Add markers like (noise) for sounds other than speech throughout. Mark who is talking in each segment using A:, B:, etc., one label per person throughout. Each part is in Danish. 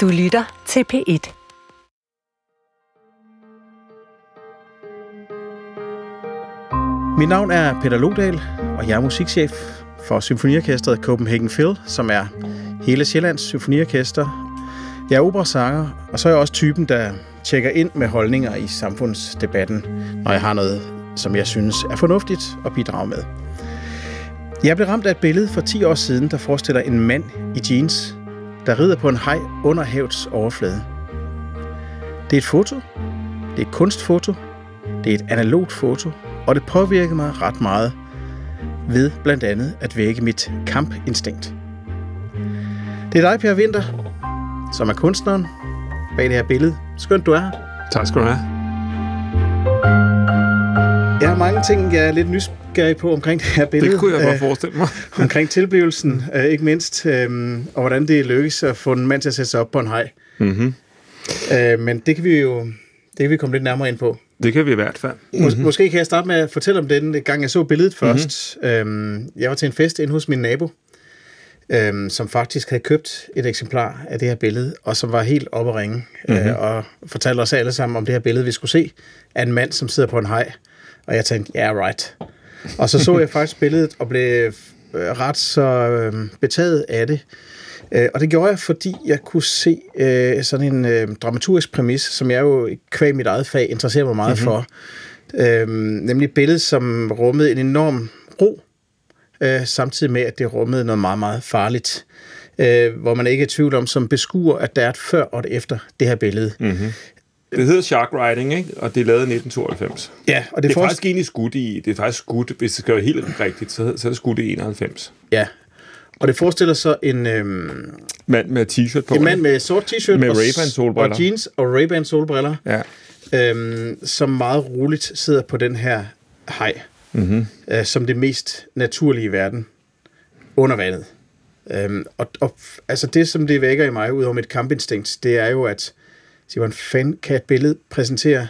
A: Du lytter til P1.
B: Mit navn er Peter Lodal, og jeg er musikchef for Symfoniorkestret Copenhagen Phil, som er hele Sjællands symfoniorkester. Jeg er operasanger, og så er jeg også typen, der tjekker ind med holdninger i samfundsdebatten, når jeg har noget, som jeg synes er fornuftigt at bidrage med. Jeg blev ramt af et billede for 10 år siden, der forestiller en mand i jeans, der rider på en hej under havets overflade. Det er et foto. Det er et kunstfoto. Det er et analogt foto, og det påvirker mig ret meget ved blandt andet at vække mit kampinstinkt. Det er dig, Per Winter, som er kunstneren bag det her billede. Skønt, du er her.
C: Tak skal du have.
B: Mange ting, jeg er lidt nysgerrig på omkring det her billede.
C: Det kunne jeg godt
B: Øh,
C: forestille mig. (laughs)
B: omkring tilblivelsen, øh, ikke mindst, øh, og hvordan det lykkes at få en mand til at sætte sig op på en hej.
C: Mm-hmm.
B: Øh, men det kan vi jo det kan vi komme lidt nærmere ind på.
C: Det kan vi i hvert fald.
B: Mm-hmm. Måske kan jeg starte med at fortælle om den gang, jeg så billedet først. Mm-hmm. Jeg var til en fest inde hos min nabo, øhm, som faktisk havde købt et eksemplar af det her billede, og som var helt oppe at ringe, mm-hmm. øh, og fortalte os alle sammen om det her billede, vi skulle se, af en mand, som sidder på en hej. Og jeg tænkte, ja, yeah, right. Og så så jeg (laughs) faktisk billedet, og blev øh, ret så øh, betaget af det. Øh, og det gjorde jeg, fordi jeg kunne se øh, sådan en øh, dramaturgisk præmis, som jeg jo kvæg mit eget fag interesserer mig meget mm-hmm. for. Øh, nemlig et billede, som rummede en enorm ro, øh, samtidig med, at det rummede noget meget, meget farligt. Øh, hvor man ikke er i tvivl om som beskuer, at der er et før og et efter det her billede.
C: Mm-hmm. Det hedder Shark Riding, ikke? og det er lavet i 1992.
B: Ja, og det,
C: Det er
B: forest-
C: faktisk egentlig skudt i, det er faktisk skudt, hvis det skal være helt rigtigt, så, så er det skudt i 91.
B: Ja, og det forestiller så en, øhm,
C: Mand med t-shirt på.
B: en mand med sort t-shirt
C: Med
B: og,
C: Ray-Ban solbriller.
B: og jeans og Ray-Ban solbriller,
C: Ja.
B: øhm, som meget roligt sidder på den her hej,
C: Mm-hmm.
B: øh, som det mest naturlige i verden, under vandet. Øhm, og, og altså det, som det vækker i mig, ud over mit kampinstinkt, det er jo, at sige, hvordan fanden kan et billede præsentere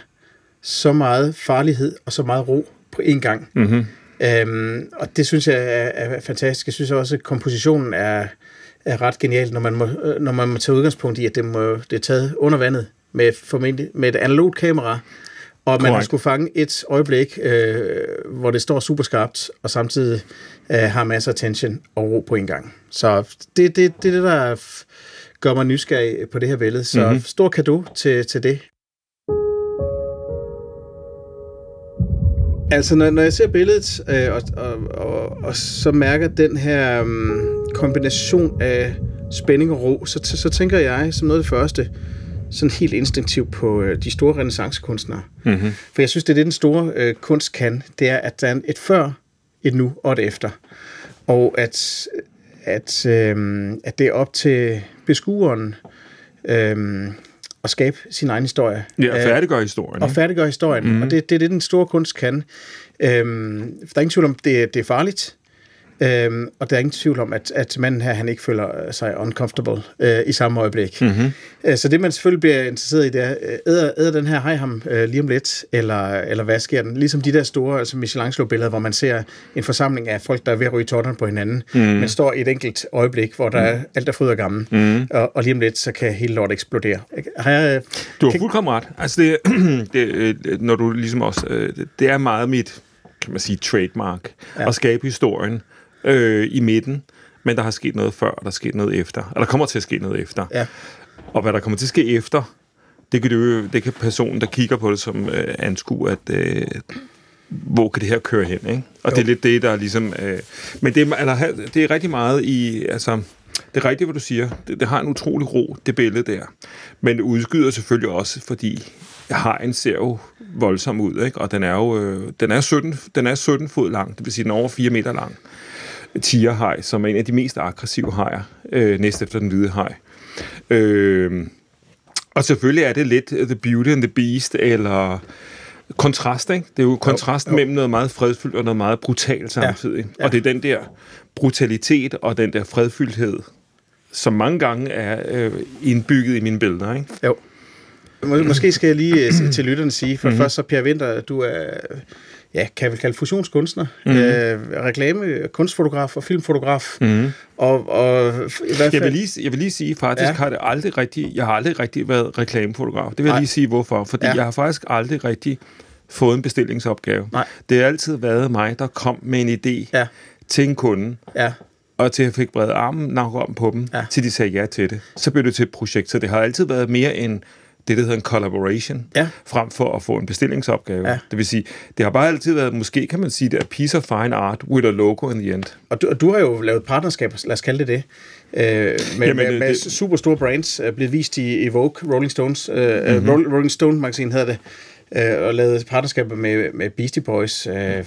B: så meget farlighed og så meget ro på én gang.
C: Mm-hmm.
B: Øhm, og det synes jeg er, er fantastisk. Jeg synes også, at kompositionen er, er ret genial, når man, må, øh, når man må tage udgangspunkt i, at det, må, det er taget under vandet med, formentlig, med et analogt kamera, og man har skulle fange et øjeblik, øh, hvor det står super skarpt, og samtidig øh, har masser af tension og ro på en gang. Så det, det, det er det, der gør mig nysgerrig på det her billede. Så
C: Mhm.
B: mm-hmm. stor kado til, til det. Altså, når, når jeg ser billedet, øh, og, og, og, og så mærker den her um, kombination af spænding og ro, så, så, så tænker jeg som noget af det første, sådan helt instinktivt på øh, de store renaissancekunstnere.
C: Mm-hmm.
B: For jeg synes, det er det, den store øh, kunst kan. Det er, at der er et før, et nu og et efter. Og at, at, øh, at det er op til beskueren øh, at skabe sin egen historie.
C: Ja, og
B: Øh,
C: færdiggør historien.
B: og færdiggøre historien. Mm. Og det, det er det, den store kunst kan. Øhm, der er ingen tvivl om, det, det er farligt. Øhm, og der er ingen tvivl om, at, at manden her, han ikke føler sig uncomfortable øh, i samme øjeblik.
C: Mm-hmm.
B: Øh, så det, man selvfølgelig bliver interesseret i, det er, øh, æder, æder den her hej ham øh, lige om lidt, eller, eller hvad sker den? Ligesom de der store altså Michelangelo-billeder, hvor man ser en forsamling af folk, der er ved at ryge totterne på hinanden, mm. men står i et enkelt øjeblik, hvor der er alt er fryd og gammel, mm. og, og lige om lidt, så kan hele lortet eksplodere. Har jeg,
C: Du har
B: kan-
C: fuldkommen ret. Altså, det, (clears throat) det, øh, når du ligesom også... øh, det- er meget mit, kan man sige, trademark. Ja. At skabe historien øh, i midten, men der har sket noget før, og der er sket noget efter. Og der kommer til at ske noget efter.
B: Ja.
C: Og hvad der kommer til at ske efter, det kan, det, det kan personen, der kigger på det, som øh, anskue, at øh, hvor kan det her køre hen, ikke? Og jo. det er lidt det, der er ligesom... Øh, men det er, eller, det er rigtig meget i... Altså, det er rigtigt, hvad du siger. Det, det har en utrolig ro, det billede der. Men det udskyder selvfølgelig også, fordi hajen ser jo voldsom ud, ikke? Og den er jo øh, den er 17, den er 17 fod lang, det vil sige, den er over 4 meter lang. Tigerhaj, som er en af de mest aggressive hajer, øh, næst efter den hvide haj. Øh, og selvfølgelig er det lidt The Beauty and the Beast, eller kontrast, ikke? Det er jo kontrast jo, jo. mellem noget meget fredfyldt og noget meget brutalt samtidig. Ja, ja. Og det er den der brutalitet og den der fredfyldthed, som mange gange er øh, indbygget i mine billeder, ikke?
B: Jo. Må- Måske skal jeg lige øh, til lytterne sige, for mm-hmm. først så Per Winter, du er ja, kan jeg vel kalde fusionskunstner, mm. øh, reklame, kunstfotograf og filmfotograf. Mm. Og, og i hvert fald,
C: jeg, vil lige, jeg vil lige sige, faktisk ja. har det aldrig rigtig, jeg har aldrig rigtig været reklamefotograf. Det vil Nej. jeg lige sige, hvorfor. Fordi ja. jeg har faktisk aldrig rigtig fået en bestillingsopgave. Nej. Det har altid været mig, der kom med en idé ja. til en kunde. Ja og til jeg fik bredt armen nok om på dem, ja. til de sagde ja til det. Så blev det til et projekt, så det har altid været mere en det, der hedder en collaboration, ja. frem for at få en bestillingsopgave. Ja. Det vil sige, det har bare altid været, måske kan man sige, det er piece of fine art with a logo in the end.
B: Og du, og du har jo lavet partnerskaber, lad os kalde det det, øh, med, Jamen, med, med det, super store brands, øh, blevet vist i, i Vogue, Rolling Stones, øh, mm-hmm. Rolling Stone magasin hedder det, øh, og lavet partnerskaber med, med Beastie Boys, øh,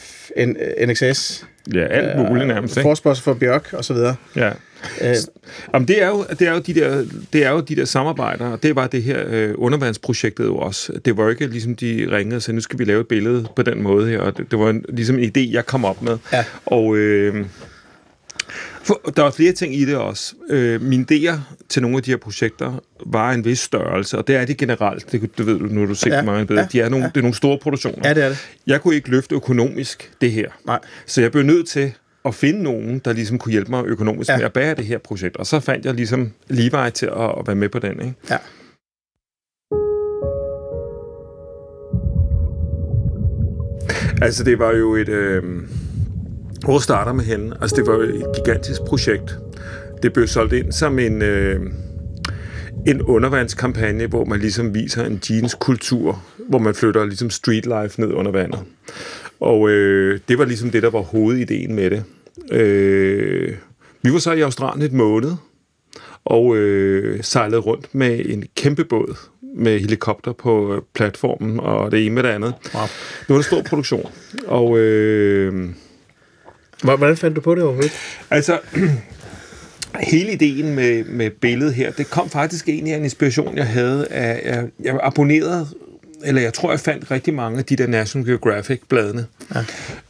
B: NXS,
C: Ja, alt muligt øh, nærmest.
B: Forspørgsel for Bjørk og så videre.
C: Ja. Øh. Jamen, det, er jo, det, er jo de der, det er jo de der samarbejder, og det var det her øh, undervandsprojektet jo også. Det var ikke ligesom, de ringede og sagde, nu skal vi lave et billede på den måde her, og det, det var en, ligesom en idé, jeg kom op med. Ja. Og... Øh, for, der var flere ting i det også. Øh, mine idéer til nogle af de her projekter var en vis størrelse, og det er de generelt. Det, det ved du, nu du set ja, meget bedre. Ja, de er nogle, ja. Det er nogle store produktioner.
B: Ja, det er det.
C: Jeg kunne ikke løfte økonomisk det her. Nej. Så jeg blev nødt til at finde nogen, der ligesom kunne hjælpe mig økonomisk ja. med at bære det her projekt. Og så fandt jeg ligesom Levi til at, at være med på den. Ikke? Ja. Altså, det var jo et... Øh, hvor starter med hende? Altså, det var et gigantisk projekt. Det blev solgt ind som en, øh, en undervandskampagne, hvor man ligesom viser en jeans-kultur, hvor man flytter ligesom street life ned under vandet. Og øh, det var ligesom det, der var hovedideen med det. Øh, vi var så i Australien et måned, og øh, sejlede rundt med en kæmpe båd med helikopter på øh, platformen, og det ene med det andet. Wow. Det var en stor produktion. Og øh,
B: Hvordan fandt du på det overhovedet?
C: Altså, (clears throat) hele ideen med, med billedet her, det kom faktisk egentlig af en inspiration, jeg havde. Af, jeg, jeg abonnerede, eller jeg tror, jeg fandt rigtig mange af de der National Geographic-bladene, ja.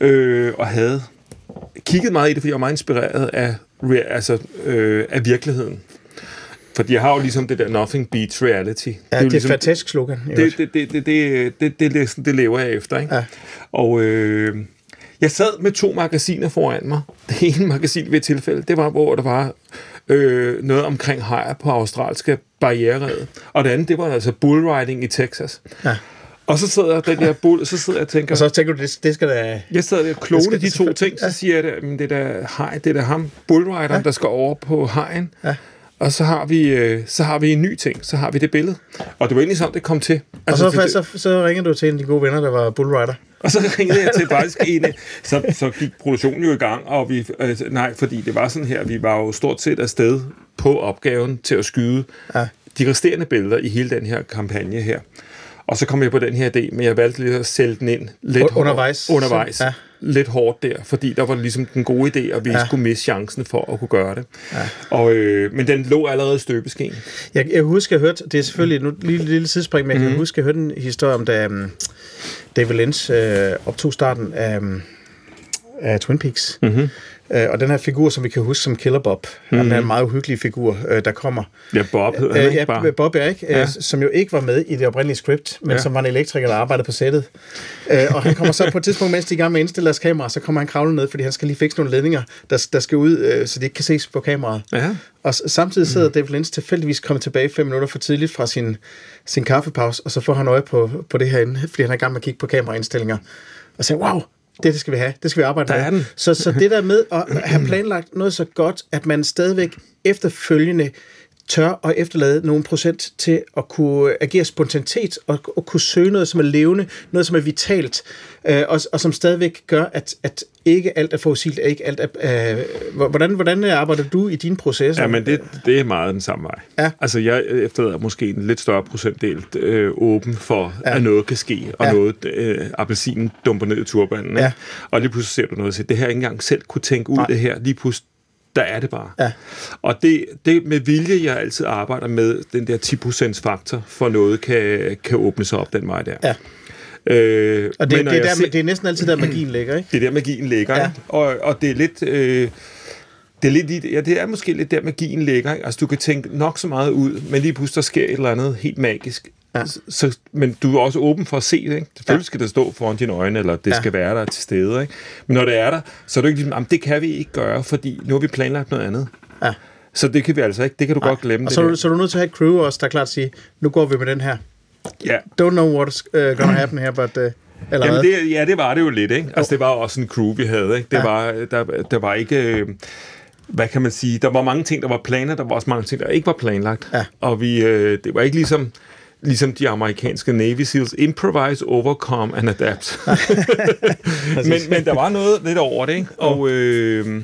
C: øh, og havde kigget meget i det, fordi jeg var meget inspireret af, altså, øh, af virkeligheden. Fordi jeg har jo ligesom det der nothing beats reality.
B: Ja, det er, det er ligesom, et fantastisk slogan.
C: Det, det, det, det, det, det, det, det, det lever jeg efter. Ikke? Ja. Og øh, jeg sad med to magasiner foran mig. Det ene magasin ved tilfælde, det var, hvor der var øh, noget omkring hajer på australske barriereredet. Og det andet, det var altså bullriding i Texas. Ja. Og så sidder den der bull, så sidder jeg og tænker...
B: Og så tænker du, det, det skal da...
C: Jeg sidder og klone de to ting, så siger jeg, at det er da hej, det er da ham, bullrideren, ja. der skal over på hajen. Ja. Og så har, vi, øh, så har vi en ny ting, så har vi det billede. Og det var egentlig sådan, det kom til.
B: Altså, og så, det, så, så ringer du til en af de gode venner, der var bullrider.
C: Og så ringede jeg til faktisk en så, så gik produktionen jo i gang, og vi, øh, nej, fordi det var sådan her, vi var jo stort set afsted på opgaven til at skyde ja. de resterende billeder i hele den her kampagne her. Og så kom jeg på den her idé, men jeg valgte lige at sælge den ind lidt
B: undervejs.
C: Hårdt, undervejs. Så, ja. Lidt hårdt der, fordi der var ligesom den gode idé, og vi ja. skulle miste chancen for at kunne gøre det. Ja. Og, øh, men den lå allerede i støbeskeen.
B: Jeg, jeg husker, jeg hørte, det er selvfølgelig nu lille, lille sidespring, men mm-hmm. jeg kan mhm. huske, jeg hørte en historie om, da um, David Lynch øh, optog starten af, um, af Twin Peaks. Mm-hmm Øh, og den her figur, som vi kan huske som Killer Bob, mm-hmm. er en meget uhyggelig figur, øh, der kommer.
C: Ja, Bob hedder
B: han ikke bare. Bob er ikke, ja. som jo ikke var med i det oprindelige script, men ja. som var en elektriker, der arbejdede på sættet. Øh, og han kommer så på et tidspunkt, mens de er i gang med at indstille deres kamera, så kommer han kravlende ned, fordi han skal lige fikse nogle ledninger, der, der skal ud, så de ikke kan ses på kameraet. Ja. Og samtidig sidder mm. David Lynch tilfældigvis kommet tilbage fem minutter for tidligt fra sin, sin kaffepause, og så får han øje på, på det her, fordi han er i gang med at kigge på kameraindstillinger. Og siger, wow, det, det skal vi have. Det skal vi arbejde
C: der
B: med. Så, så det der med at have planlagt noget så godt, at man stadigvæk efterfølgende tør at efterlade nogle procent til at kunne agere spontanitet og, og kunne søge noget, som er levende, noget, som er vitalt, øh, og, og som stadigvæk gør, at, at ikke alt er fossilt, ikke alt er... Øh, hvordan, hvordan arbejder du i dine processer?
C: Ja, men det, det er meget den samme vej. Ja. Altså, jeg efterlader måske en lidt større procentdel øh, åben for, ja. at noget kan ske, og ja. noget, øh, appelsinen dumper ned i turbanen. Ja. Og lige pludselig ser du noget og siger, det her ikke engang selv kunne tænke ud, Nej. det her. Lige pludselig der er det bare. Ja. Og det, det med vilje, jeg altid arbejder med, den der 10% faktor, for noget kan, kan åbne sig op den vej der. Ja.
B: Øh, og det, det, er der, ser, det er næsten altid der, magien ligger, ikke?
C: Det er der, magien ligger, ja. og, og det er lidt... Øh, det er, lidt, ja, det er måske lidt der, magien ligger. Ikke? Altså, du kan tænke nok så meget ud, men lige pludselig der sker et eller andet helt magisk.
B: Ja.
C: Så, men du er også åben for at se det, ikke? Selvfølgelig
B: Ja.
C: skal det stå foran dine øjne, eller det
B: Ja.
C: skal være der til stede, ikke? Men når det er der, så er det ikke ligesom, "Jamen, det kan vi ikke gøre, fordi nu har vi planlagt noget andet.
B: Ja.
C: Så det kan vi altså ikke. Det kan du godt glemme.
B: Og
C: det
B: så,
C: der.
B: du- så er du nødt til at have et crew også, der klart siger, nu går vi med den her.
C: Ja.
B: Don't know what's uh, gonna happen here, but... Uh, eller
C: Jamen det, ja, det var det jo lidt, ikke? Altså, det var også en crew, vi havde, ikke? Det
B: Ja.
C: var, der, der var ikke... øh, Hvad kan man sige? Der var mange ting, der var planer, der var også mange ting, der ikke var planlagt.
B: Ja.
C: Og vi, øh, det var ikke ligesom ligesom de amerikanske Navy SEALs, improvise, overcome and adapt. (laughs) (laughs) men, men der var noget lidt over det, ikke? Og øh,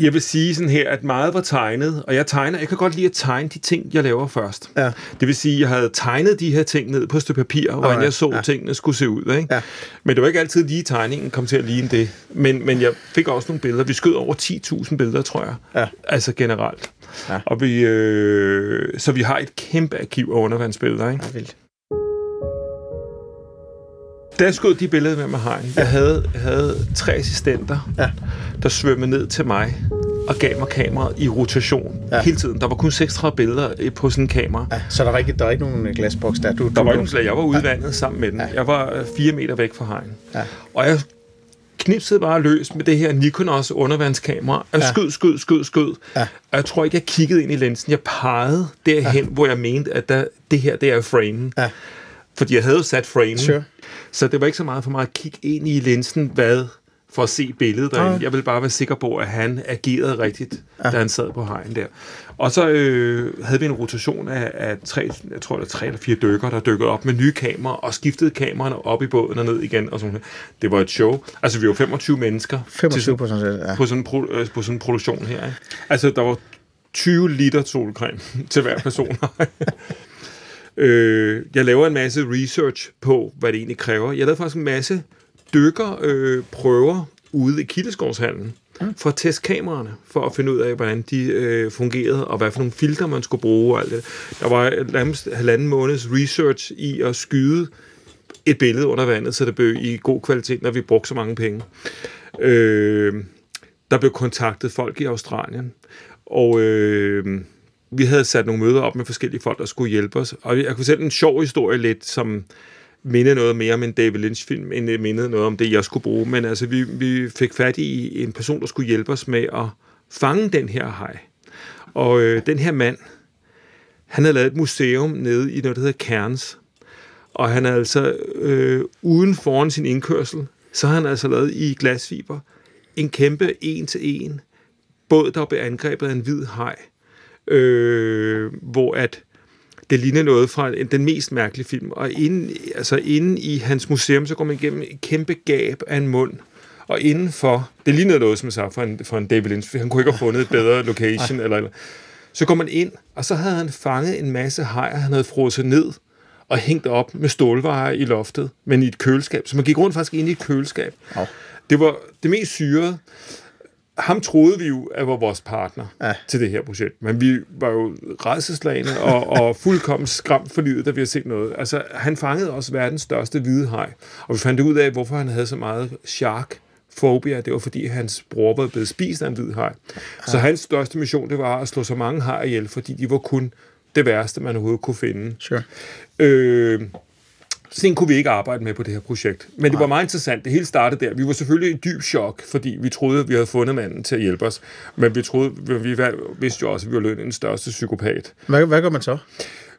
C: jeg vil sige sådan her, at meget var tegnet, og jeg tegner, jeg kan godt lide at tegne de ting, jeg laver først.
B: Ja.
C: Det vil sige, at jeg havde tegnet de her ting ned på et stykke papir, hvordan
B: Alright,
C: jeg så
B: ja.
C: tingene skulle se ud. Ikke?
B: Ja.
C: Men det var ikke altid lige tegningen kom til at ligne det. Men, men jeg fik også nogle billeder. Vi skød over 10.000 billeder, tror jeg.
B: Ja.
C: Altså generelt.
B: Ja.
C: Og vi, øh, så vi har et kæmpe arkiv af undervandsbilleder. Ikke?
B: Ja, vildt.
C: Da jeg skød de billeder med med hegn, jeg havde, havde tre assistenter,
B: Ja.
C: der svømmede ned til mig og gav mig kameraet i rotation
B: Ja.
C: ja. hele tiden. Der var kun 36 billeder øh, på sådan en kamera.
B: Ja, så der er ikke, der er ikke nogen øh, glasboks der. Du,
C: Der var ikke nogen slag. Jeg var udvandet sammen med den.
B: Ja.
C: Jeg var øh, fire meter væk fra hegn.
B: Ja.
C: Og jeg knipsede bare løs med det her Nikonos undervandskamera. Jeg
B: Ja.
C: skød, skød, skød, skød.
B: Ja.
C: Og jeg tror ikke, jeg kiggede ind i linsen. Jeg pegede derhen, ja. hvor jeg mente, at der, det her, det er framen.
B: Ja.
C: Fordi jeg havde jo sat framen.
B: Sure.
C: Så det var ikke så meget for mig at kigge ind i linsen, hvad for at se billedet derinde. Jeg ville bare være sikker på, at han agerede rigtigt, ja. da han sad på hegn der. Og så øh, havde vi en rotation af, af tre, jeg tror, der tre eller fire dykker, der dykkede op med nye kameraer, og skiftede kameraerne op i båden og ned igen. Og sådan. Det var et show. Altså, vi var 25 mennesker
B: 25 procent, ja.
C: på sådan, en pro, øh, på sådan en produktion her. Ikke? Altså, der var 20 liter solcreme (laughs) til hver person. (laughs) øh, jeg laver en masse research på, hvad det egentlig kræver. Jeg lavede faktisk en masse dykkerprøver øh, prøver ude i Kildeskovshallen for at teste kameraerne, for at finde ud af, hvordan de øh, fungerede, og hvad for nogle filter man skulle bruge og alt det. Der var nærmest halvanden måneds research i at skyde et billede under vandet, så det blev i god kvalitet, når vi brugte så mange penge. Øh, der blev kontaktet folk i Australien, og øh, vi havde sat nogle møder op med forskellige folk, der skulle hjælpe os. Og jeg kunne fortælle en sjov historie lidt, som mindede noget mere om en David Lynch-film, end det mindede noget om det, jeg skulle bruge. Men altså, vi, vi fik fat i en person, der skulle hjælpe os med at fange den her haj. Og øh, den her mand, han havde lavet et museum nede i noget, der hedder Cairns. Og han er altså øh, uden foran sin indkørsel, så har han altså lavet i glasfiber en kæmpe en-til-en båd, der blev angrebet af en hvid haj. Øh, hvor at det ligner noget fra den mest mærkelige film. Og inde, altså inde i hans museum, så går man igennem et kæmpe gab af en mund. Og indenfor, det ligner noget, som sagde, for en, for en David Lynch. Han kunne ikke have fundet et bedre location. eller, eller. Så går man ind, og så havde han fanget en masse hajer, han havde frosset ned og hængt op med stålvarer i loftet, men i et køleskab. Så man gik rundt faktisk ind i et køleskab.
B: Au.
C: Det var det mest syrede. Ham troede vi jo, at var vores partner Ja. til det her projekt. Men vi var jo redselslagende og, (laughs) og fuldkommen skræmt for livet, da vi har set noget. Altså, han fangede også verdens største hvide haj. Og vi fandt ud af, hvorfor han havde så meget shark fobia. Det var, fordi hans bror var blevet spist af en hvid haj. Så hans største mission, det var at slå så mange hajer ihjel, fordi de var kun det værste, man overhovedet kunne finde.
B: Sure.
C: Øh, sådan kunne vi ikke arbejde med på det her projekt. Men det var meget interessant. Det hele startede der. Vi var selvfølgelig i dyb chok, fordi vi troede, at vi havde fundet manden til at hjælpe os. Men vi, troede, vi vidste jo også, at vi var løn den største psykopat.
B: Hvad, hvad gør man så?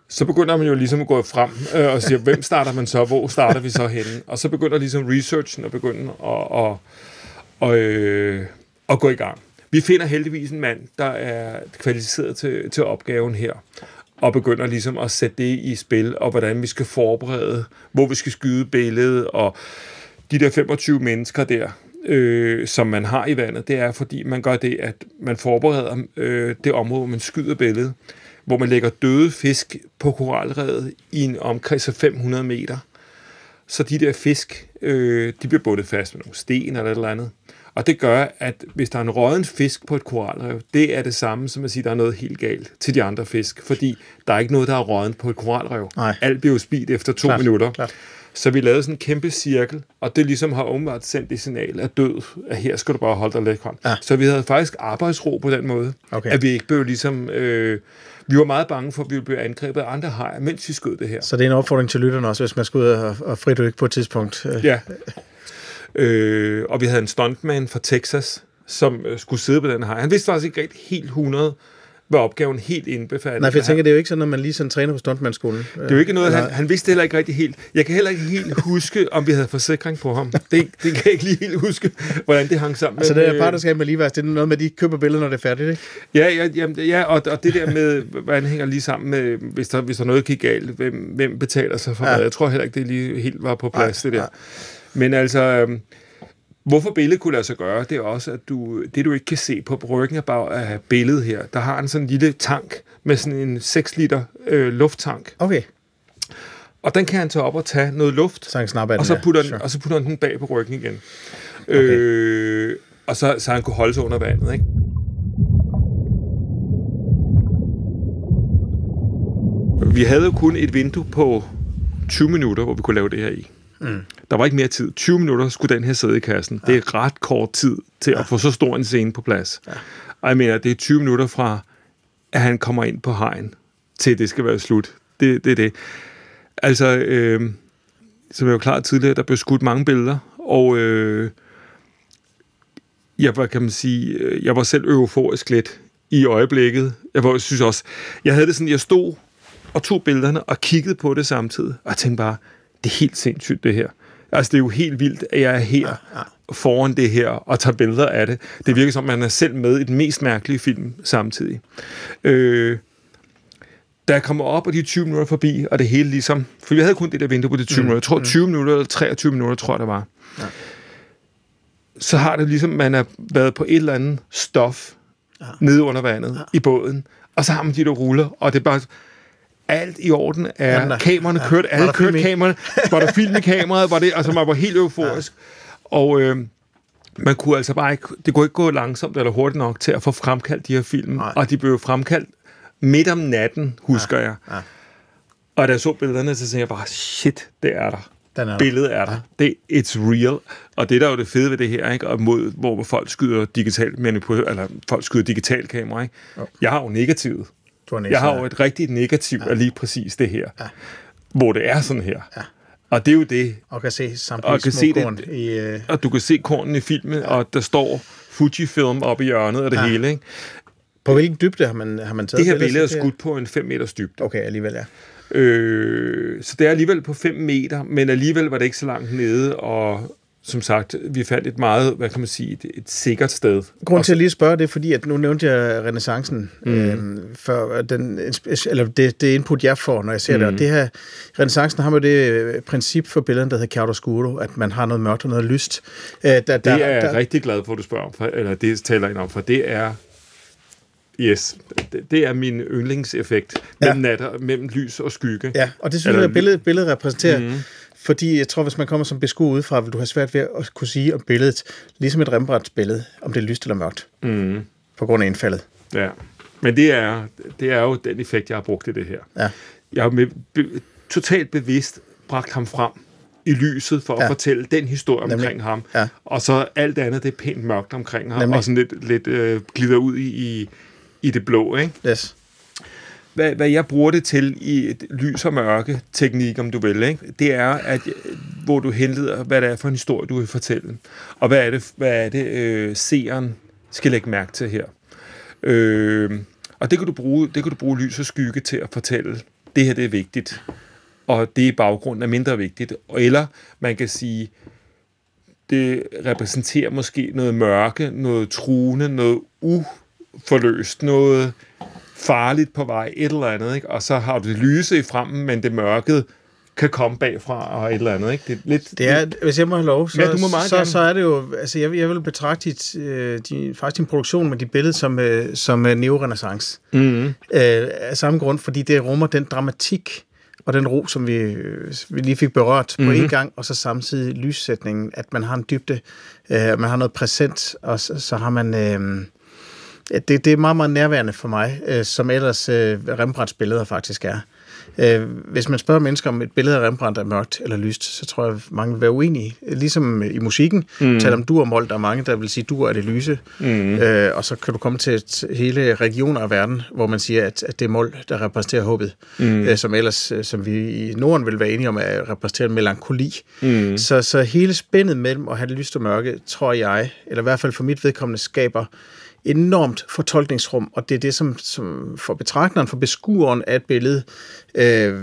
C: Så begynder man jo ligesom at gå frem øh, og sige, hvem starter man så? Hvor starter vi så henne? Og så begynder ligesom researchen at begynde at, at, at, øh, at gå i gang. Vi finder heldigvis en mand, der er kvalificeret til, til opgaven her og begynder ligesom at sætte det i spil, og hvordan vi skal forberede, hvor vi skal skyde billedet, og de der 25 mennesker der, øh, som man har i vandet, det er, fordi man gør det, at man forbereder øh, det område, hvor man skyder billedet, hvor man lægger døde fisk på koralrevet i en omkreds af 500 meter. Så de der fisk, øh, de bliver bundet fast med nogle sten eller et eller andet. Og det gør, at hvis der er en rådden fisk på et koralrev, det er det samme som at sige, at der er noget helt galt til de andre fisk, fordi der er ikke noget, der er rådden på et koralrev.
B: Nej.
C: Alt bliver jo spidt efter to
B: Klart,
C: minutter.
B: klart.
C: Så vi lavede sådan en kæmpe cirkel, og det ligesom har åbenbart sendt det signal af død, at her skal du bare holde dig lidt hånd.
B: Ja.
C: Så vi havde faktisk arbejdsro på den måde,
B: Okay.
C: at vi ikke blev ligesom... Øh, vi var meget bange for, at vi ville blive angrebet af andre hajer, mens vi skød det her.
B: Så det er en opfordring til lytterne også, hvis man skal ud og, og fridykke på et tidspunkt. Øh,
C: Ja. Øh, og vi havde en stuntman fra Texas, som øh, skulle sidde på den her. Han vidste faktisk ikke helt 100, hvad opgaven helt indbefattede.
B: Nej, for jeg tænker, det er jo ikke sådan, at man lige sådan træner på stuntmandsskolen.
C: det er jo ikke noget,
B: Eller-
C: han, han vidste heller ikke rigtig helt. Jeg kan heller ikke helt huske, om vi havde forsikring på ham. Det, det kan jeg ikke lige helt huske, hvordan det hang sammen.
B: Altså
C: Men,
B: det
C: øh,
B: der partnerskab med ligeværds, det er noget med, at de køber billeder, når det er færdigt, ikke?
C: Ja, ja, jamen, ja og, og det der med, hvordan hænger lige sammen med, hvis der, hvis der noget gik galt, hvem, hvem betaler sig for
B: Ja.
C: ja. hvad. Jeg tror heller ikke, det lige helt var på plads,
B: Nej,
C: det der.
B: nej.
C: Men altså, øhm, hvorfor billedet kunne lade sig gøre, det er også, at du, det du ikke kan se på ryggen af, bag- af billedet her, der har en sådan en lille tank med sådan en 6 liter øh, lufttank.
B: Okay,
C: Og den kan han tage op og tage noget luft,
B: så han snapper
C: og
B: den,
C: så,
B: ja.
C: putter den,
B: Sure.
C: og så putter han den bag på ryggen igen. Okay. Øh, og så, så han kunne holde sig under vandet, ikke? Vi havde jo kun et vindue på 20 minutter, hvor vi kunne lave det her i. Mm. Der var ikke mere tid. 20 minutter skulle den her sidde i kassen. Ja. Det er ret kort tid til ja. at få så stor en scene på plads. Ja. Og jeg mener, det er 20 minutter fra, at han kommer ind på hegn, til det skal være slut. Det, det er det. Altså, øh, som jeg var klar tidligere, der blev skudt mange billeder, og øh, jeg var, kan man sige, øh, jeg var selv euforisk lidt i øjeblikket. Jeg var, synes også, jeg havde det sådan, jeg stod og tog billederne og kiggede på det samtidig, og tænkte bare, det er helt sindssygt det her. Altså, det er jo helt vildt, at jeg er her ja, ja. foran det her og tager billeder af det. Det virker som, man er selv med i den mest mærkelige film samtidig. Øh, da jeg kommer op, og de 20 minutter forbi, og det hele ligesom... For vi havde kun det der vindue på de 20 mm, minutter. Jeg tror, 20 minutter eller 23 minutter, tror jeg, det var. Ja. Så har det ligesom, man har været på et eller andet stof ja. nede under vandet ja. i båden, og så har man de der ruller, og det er bare... Alt i orden er
B: Jamen, der-
C: kameraerne
B: ja.
C: kørt,
B: Var
C: alle
B: der
C: kørte kameraerne, var der film i kameraet, var det, altså man var helt euforisk. Ja. Og øh, man kunne altså bare ikke, det kunne ikke gå langsomt eller hurtigt nok til at få fremkaldt de her film,
B: Nej.
C: og de blev fremkaldt midt om natten, husker ja. jeg.
B: Ja.
C: Og da jeg så billederne, så tænkte jeg bare, shit, det er der.
B: Den er der.
C: Billedet er der. Det it's real. Og det der er jo det fede ved det her, ikke? Og mod, hvor folk skyder digitalt eller folk skyder digital kamera, ikke?
B: Jo.
C: Jeg har jo negativet. Jeg har jo et rigtigt negativ ja. af lige præcis det her.
B: Ja.
C: Hvor det er sådan her.
B: Ja.
C: Og det er jo det.
B: Og kan se
C: Og
B: samtidig
C: kan
B: små
C: se det-
B: korn i... Øh,
C: Og du kan se kornen i filmen, ja. og der står Fujifilm oppe i hjørnet af det
B: Ja.
C: hele, ikke?
B: på hvilken dybde har man, har man taget
C: Det her billede er skudt på en 5 meters dybde.
B: Okay, alligevel, ja.
C: Øh, så det er alligevel på 5 meter, men alligevel var det ikke så langt nede, og som sagt, vi fandt et meget, hvad kan man sige, et, et sikkert sted.
B: Grunden
C: Og
B: til at lige spørge det er, fordi at nu nævnte jeg renaissancen, mm. øh, for den, eller det, det input, jeg får, når jeg ser mm. det. Og det her, renaissancen har jo det øh, princip for billederne, der hedder chiaroscuro, at man har noget mørkt og noget lyst. Øh, der, der,
C: Det er jeg
B: der,
C: rigtig glad for, at du spørger om, for, eller det taler ind om, for det er, yes, det, er min yndlingseffekt
B: Ja.
C: ja. mellem, nat, og- mellem lys og skygge.
B: Ja, og det synes
C: Eller
B: jeg, at billedet, billedet repræsenterer. Mm. Fordi jeg tror, hvis man kommer som beskuer udefra, vil du have svært ved at kunne sige om billedet, ligesom et Rembrandts billede, om det er lyst eller mørkt,
C: Mm,
B: på grund af indfaldet.
C: ja. Men det er, det er jo den effekt, jeg har brugt i det her.
B: Ja.
C: Jeg har med, be, totalt bevidst bragt ham frem i lyset for at
B: Ja.
C: fortælle den historie
B: Nemlig.
C: omkring ham.
B: Ja.
C: Og så alt andet, det er pænt mørkt omkring ham,
B: Nemlig.
C: og sådan lidt, lidt øh, glider ud i, i, i det blå, ikke?
B: Yes
C: hvad, hvad jeg bruger det til i et lys og mørke teknik, om du vil, ikke? det er, at hvor du henleder, hvad det er for en historie, du vil fortælle. Og hvad er det, hvad er det øh, seeren skal lægge mærke til her. Øh, og det kan, du bruge, det kan du bruge lys og skygge til at fortælle, det her det er vigtigt, og det i baggrunden er mindre vigtigt. Eller man kan sige, det repræsenterer måske noget mørke, noget truende, noget uforløst, noget farligt på vej, et eller andet, ikke? og så har du det lyse i fremmen, men det mørke kan komme bagfra og et eller andet. Ikke? Det er lidt,
B: Det er, hvis jeg må have lov, så,
C: Ja, du må
B: så,
C: gerne.
B: så er det jo, altså jeg, jeg vil betragte dit, øh, din, faktisk din produktion med dit billede som, øh, som øh, neorenaissance.
C: mm,
B: Øh, af samme grund, fordi det rummer den dramatik og den ro, som vi, øh, vi lige fik berørt mm-hmm. på en gang, og så samtidig lyssætningen, at man har en dybde, øh, man har noget præsent, og så, så har man... Øh, det, det er meget, meget nærværende for mig, øh, som ellers øh, Rembrandts billeder faktisk er. Øh, hvis man spørger mennesker om et billede af Rembrandt er mørkt eller lyst, så tror jeg, mange vil være uenige. Ligesom i musikken, mm. taler om dur og mål, der er mange, der vil sige, dur er det lyse. Mm. Øh, og så kan du komme til et, hele regioner af verden, hvor man siger, at, at det er mål, der repræsenterer håbet, mm. øh, som ellers, øh, som vi i Norden vil være enige om, at repræsenterer melankoli. Mm. Så, så hele spændet mellem at have det lyst og mørke, tror jeg, eller i hvert fald for mit vedkommende, skaber enormt fortolkningsrum, og det er det, som, som for betragteren, for beskueren af et billede, øh,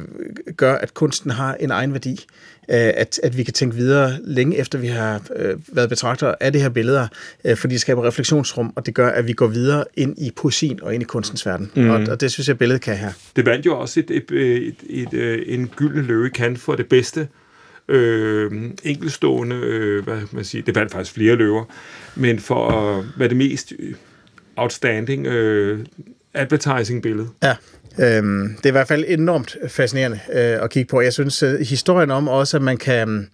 B: gør, at kunsten har en egen værdi. Øh, at, at vi kan tænke videre længe efter, vi har øh, været betragter af det her billeder, øh, fordi det skaber refleksionsrum, og det gør, at vi går videre ind i poesien og ind i kunstens verden. Mm. Og, og det synes jeg, billedet kan her.
C: Det vandt jo også et, et, et, et, et, en gyldne løve kan for det bedste øh, enkelstående, øh, hvad man siger, det vandt faktisk flere løver, men for at være det mest outstanding øh, advertising-billede.
B: Ja. Øhm, det er i hvert fald enormt fascinerende øh, at kigge på. Jeg synes, øh, historien om også, at man kan,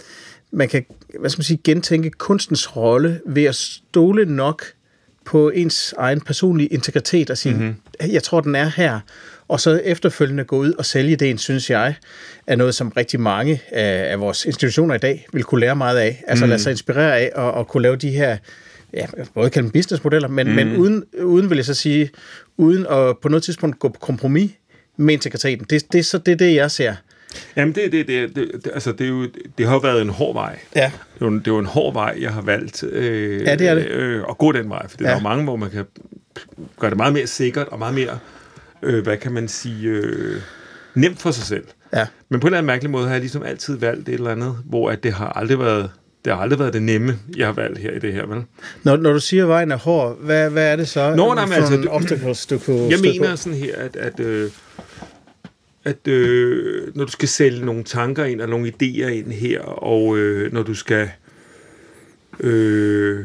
B: man kan hvad skal man sige, gentænke kunstens rolle ved at stole nok på ens egen personlige integritet og sige, mm-hmm. jeg tror, den er her. Og så efterfølgende gå ud og sælge ideen, synes jeg, er noget, som rigtig mange af, af vores institutioner i dag vil kunne lære meget af. Altså mm. lade sig inspirere af og, og kunne lave de her ja, både kalde dem businessmodeller, men, mm. men uden, uden, vil jeg så sige, uden at på noget tidspunkt gå på kompromis med integriteten. Det, det, så det er det, jeg ser.
C: Jamen, det, det, det, det, altså, det, er jo, det har jo været en hård vej.
B: Ja.
C: Det er jo, det er jo en hård vej, jeg har valgt
B: øh, ja, det er det.
C: Øh, at gå den vej. For det ja. er jo mange, hvor man kan gøre det meget mere sikkert og meget mere, øh, hvad kan man sige, øh, nemt for sig selv.
B: Ja.
C: Men på en eller anden mærkelig måde har jeg ligesom altid valgt et eller andet, hvor at det har aldrig været det har aldrig været det nemme, jeg har valgt her i det her, vel?
B: Når, når du siger, at vejen er hård, hvad, hvad er det så?
C: Nå, nej, men altså,
B: du, obstacles, du kunne
C: Jeg mener på? sådan her, at, at, øh, at øh, når du skal sælge nogle tanker ind, og nogle idéer ind her, og øh, når du skal øh,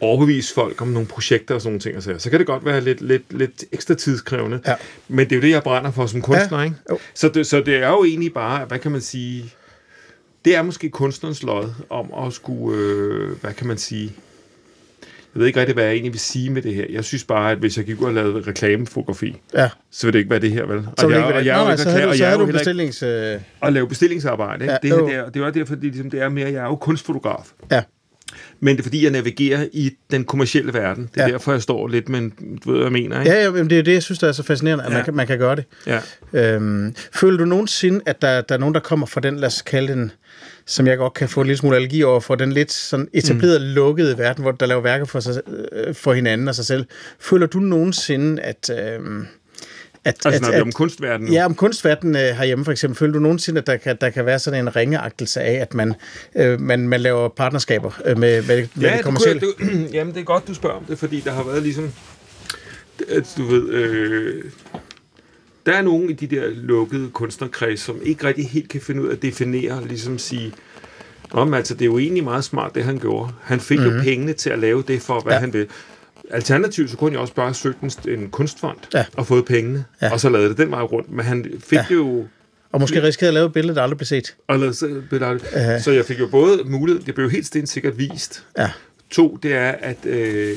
C: overbevise folk om nogle projekter og sådan nogle ting, og så, så kan det godt være lidt, lidt, lidt ekstra tidskrævende.
B: Ja.
C: Men det er jo det, jeg brænder for som kunstner, ja. ikke? Så det, så det er jo egentlig bare, hvad kan man sige det er måske kunstnerens lod om at skulle, øh, hvad kan man sige, jeg ved ikke rigtig, hvad jeg egentlig vil sige med det her. Jeg synes bare, at hvis jeg gik ud og lavede reklamefotografi,
B: ja.
C: så vil det ikke være det her, vel?
B: Så og jeg, og jeg, nej, så havde du, så havde du bestillings...
C: Og lave bestillingsarbejde. Ikke? Ja, det, her, det, er, det er jo derfor, det, ligesom, det er mere, jeg er jo kunstfotograf.
B: Ja.
C: Men det er fordi, jeg navigerer i den kommercielle verden. Det er ja. derfor, jeg står lidt med en, du ved, hvad jeg mener. Ikke?
B: Ja, ja det er det, jeg synes, der er så fascinerende, at ja. man, kan, man kan gøre det.
C: Ja.
B: Øhm, føler du nogensinde, at der, der er nogen, der kommer fra den, lad os kalde den, som jeg godt kan få en lille smule allergi over, for den lidt sådan etablerede, mm. lukkede verden, hvor der laver værker for, sig, øh, for hinanden og sig selv. Føler du nogensinde, at... Øh,
C: at, altså, at, at, om kunstverdenen?
B: Ja, om kunstverdenen øh, herhjemme for eksempel. Føler du nogensinde, at der kan, der kan være sådan en ringeagtelse af, at man, øh, man, man laver partnerskaber øh, med, med, med
C: ja,
B: det kommercielle? (clears throat)
C: Du, jamen, det er godt, du spørger om det, fordi der har været ligesom... Du ved... Øh, der er nogle i de der lukkede kunstnerkreds, som ikke rigtig helt kan finde ud af at definere, ligesom sige, om altså, det er jo egentlig meget smart, det han gjorde. Han fik mm-hmm. jo mhm. pengene til at lave det for, hvad ja. han vil. Alternativt, så kunne jeg også bare søge en, en kunstfond
B: ja.
C: og fået pengene, ja. og så lavede det den vej rundt. Men han fik ja. jo...
B: Og måske risikerede at lave et billede, der aldrig blev set.
C: Og lavede billede, uh-huh. Så jeg fik jo både mulighed, det blev jo helt stensikkert vist.
B: Ja.
C: To, det er, at øh,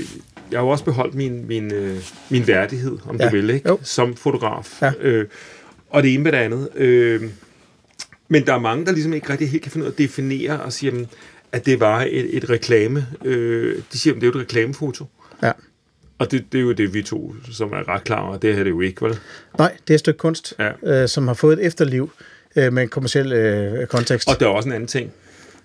C: jeg har jo også beholdt min, min, øh, min værdighed, om ja. du vil, ikke? som fotograf.
B: Ja.
C: Øh, og det ene med det andet. Øh, men der er mange, der ligesom ikke rigtig helt kan finde ud af at definere og sige, at det var et, et reklame. Øh, de siger, at det er et reklamefoto.
B: Ja.
C: Og det, det er jo det, vi to, som er ret klar over. Det her er det jo ikke, vel?
B: Nej, det er et stykke kunst,
C: ja.
B: øh, som har fået et efterliv øh, med en kommersiel øh, kontekst.
C: Og der er også en anden ting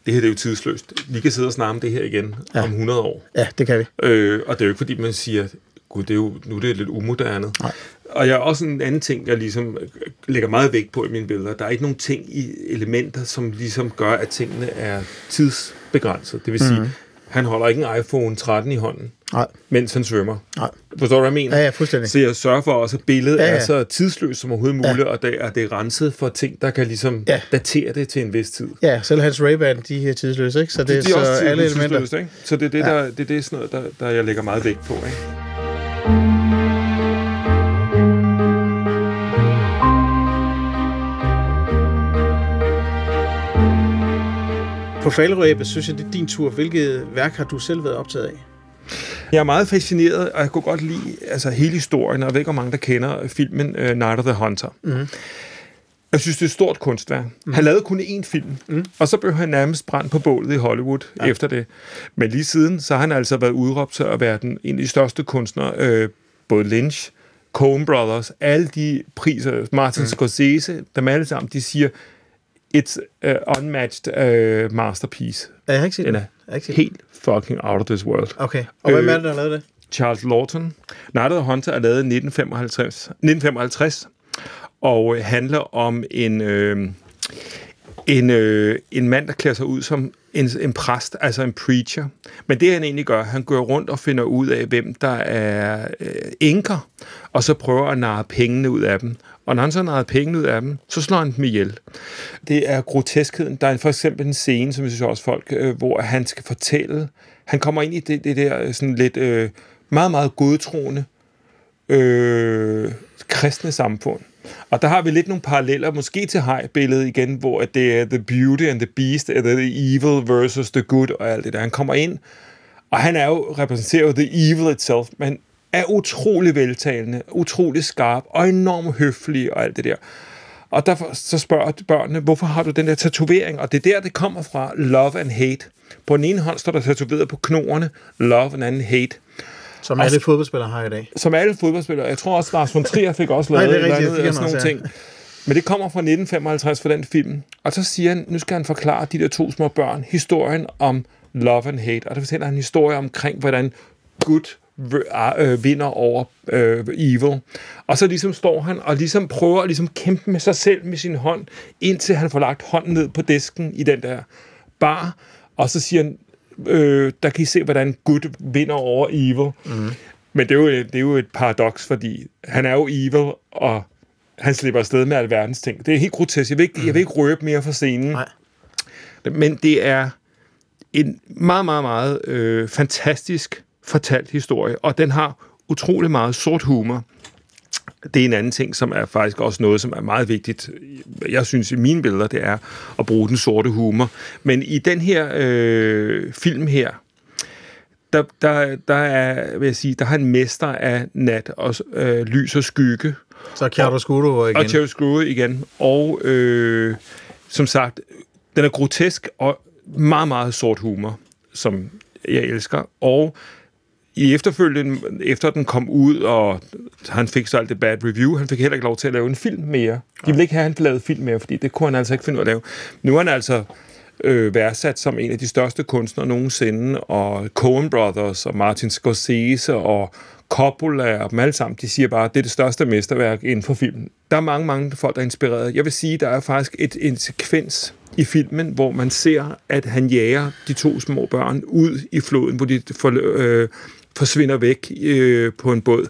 C: det her det er jo tidsløst. Vi kan sidde og snakke om det her igen ja. om 100 år.
B: Ja, det kan vi.
C: Øh, og det er jo ikke fordi, man siger, gud, det er jo, nu er det lidt umoderne.
B: Nej.
C: Og jeg har også en anden ting, jeg ligesom lægger meget vægt på i mine billeder. Der er ikke nogen ting i elementer, som ligesom gør, at tingene er tidsbegrænset. Det vil sige, mm. han holder ikke en iPhone 13 i hånden.
B: Nej.
C: mens han svømmer.
B: Nej.
C: Forstår du, hvad jeg mener?
B: Ja, ja, fuldstændig.
C: Så jeg sørger for også, at billedet ja, ja. er så tidsløst som overhovedet muligt, ja. og det er, det er renset for ting, der kan ligesom ja. datere det til en vis tid.
B: Ja, selv hans Ray-Ban, de er tidsløse, ikke? Så det, de, de er så alle elementer.
C: Ikke? Så det er det, ja. der, det er det sådan noget, der, der jeg lægger meget vægt på. Ikke?
B: På falderæbet synes jeg, det er din tur. Hvilket værk har du selv været optaget af?
C: Jeg er meget fascineret, og jeg kunne godt lide altså, hele historien, og jeg ved ikke, hvor mange der kender filmen uh, Night of the Hunter. Mm. Jeg synes, det er et stort kunstværk. Mm. Han lavede kun én film, mm. og så blev han nærmest brændt på bålet i Hollywood ja. efter det. Men lige siden, så har han altså været udråbt til at være den, en af de største kunstnere, øh, både Lynch, Coen Brothers, alle de priser, Martin mm. Scorsese, dem alle sammen, de siger, it's a unmatched uh, masterpiece.
B: Ja, jeg har ikke set
C: Den helt fucking out of this world.
B: Okay. Og hvem
C: Øh,
B: er det, der har lavet det?
C: Charles Lawton. Night of the Hunter er lavet i 1955, 1955 og øh, handler om en, øh, en, øh, en mand, der klæder sig ud som en, en præst, altså en preacher. Men det han egentlig gør, han går rundt og finder ud af, hvem der er øh, enker, og så prøver at narre pengene ud af dem. Og når han så har pengene ud af dem, så slår han dem ihjel. Det er groteskheden. Der er for eksempel en scene, som jeg synes også folk, øh, hvor han skal fortælle, han kommer ind i det, det der øh, sådan lidt øh, meget, meget godtroende øh, kristne samfund. Og der har vi lidt nogle paralleller, måske til hej-billedet igen, hvor at det er the beauty and the beast, eller the evil versus the good, og alt det der. Han kommer ind, og han er jo repræsenterer the evil itself, men er utrolig veltalende, utrolig skarp, og enormt høflig, og alt det der. Og derfor så spørger børnene, hvorfor har du den der tatovering? Og det er der, det kommer fra, love and hate. På den ene hånd står der tatoveret på knoerne, love and anden hate.
B: Som alle fodboldspillere har i dag.
C: Som alle fodboldspillere. Jeg tror også, Lars von Trier fik også (laughs)
B: Nej,
C: lavet
B: det er rigtigt, han
C: sådan nogle ting. Men det kommer fra 1955 for den film. Og så siger han, nu skal han forklare de der to små børn historien om love and hate. Og der fortæller han en historie omkring, hvordan good øh, vinder over øh, evil. Og så ligesom står han og ligesom prøver at ligesom kæmpe med sig selv med sin hånd, indtil han får lagt hånden ned på disken i den der bar. Og så siger han, øh, der kan I se, hvordan good vinder over evil. Mm. Men det er, jo, det er jo et paradoks, fordi han er jo evil, og han slipper afsted med alverdens ting. Det er helt grotesk. Jeg vil ikke, jeg vil ikke røbe mere for scenen.
B: Nej.
C: Men det er en meget, meget, meget øh, fantastisk fortalt historie, og den har utrolig meget sort humor. Det er en anden ting, som er faktisk også noget, som er meget vigtigt. Jeg synes i mine billeder, det er at bruge den sorte humor. Men i den her øh, film her, der, der, der er, vil jeg sige, der har en mester af nat og øh, lys og skygge,
B: Så er Chiaroscuro igen.
C: og Screw igen. Og øh, som sagt, den er grotesk og meget, meget sort humor, som jeg elsker. Og i efterfølgende, efter den kom ud, og han fik så alt det bad review, han fik heller ikke lov til at lave en film mere. De ville ikke have, at han lavede film mere, fordi det kunne han altså ikke finde ud af at lave. Nu er han altså øh, værdsat som en af de største kunstnere nogensinde, og Coen Brothers, og Martin Scorsese, og Coppola, og dem alle sammen, de siger bare, at det er det største mesterværk inden for filmen. Der er mange, mange folk, der er inspireret. Jeg vil sige, der er faktisk et, en sekvens i filmen, hvor man ser, at han jager de to små børn ud i floden, hvor de for, øh, forsvinder væk øh, på en båd.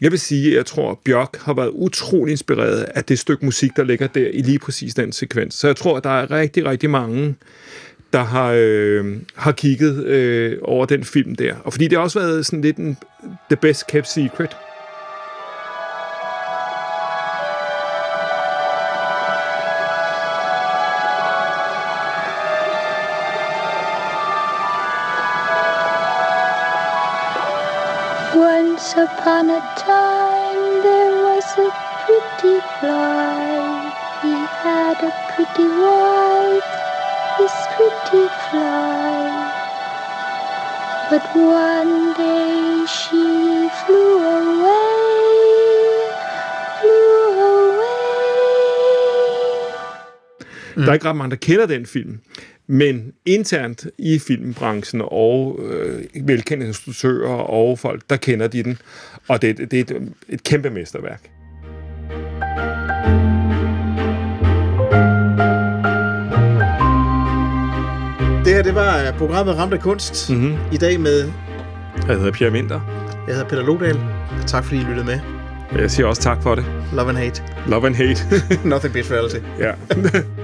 C: Jeg vil sige, at jeg tror, at Bjørk har været utrolig inspireret af det stykke musik, der ligger der i lige præcis den sekvens. Så jeg tror, at der er rigtig, rigtig mange, der har, øh, har kigget øh, over den film der. Og fordi det har også været sådan lidt en the best kept secret.
A: Upon a time there was a pretty fly. He had a pretty wife, this pretty fly. But one day she flew away, flew away.
C: Mm. Der er ikke ret mange, der kender den film. Men internt i filmbranchen og øh, velkendte instruktører og folk, der kender de den. Og det, det er et, et kæmpe mesterværk.
B: Det her, det var øh, programmet Ramt af Kunst.
C: Mhm.
B: I dag med,
C: Jeg hedder Pierre Winter.
B: jeg hedder Peter Lodal. Tak fordi I lyttede med.
C: Jeg siger også tak for det.
B: Love and hate.
C: Love and hate. (laughs)
B: Nothing beats reality.
C: ja. (laughs)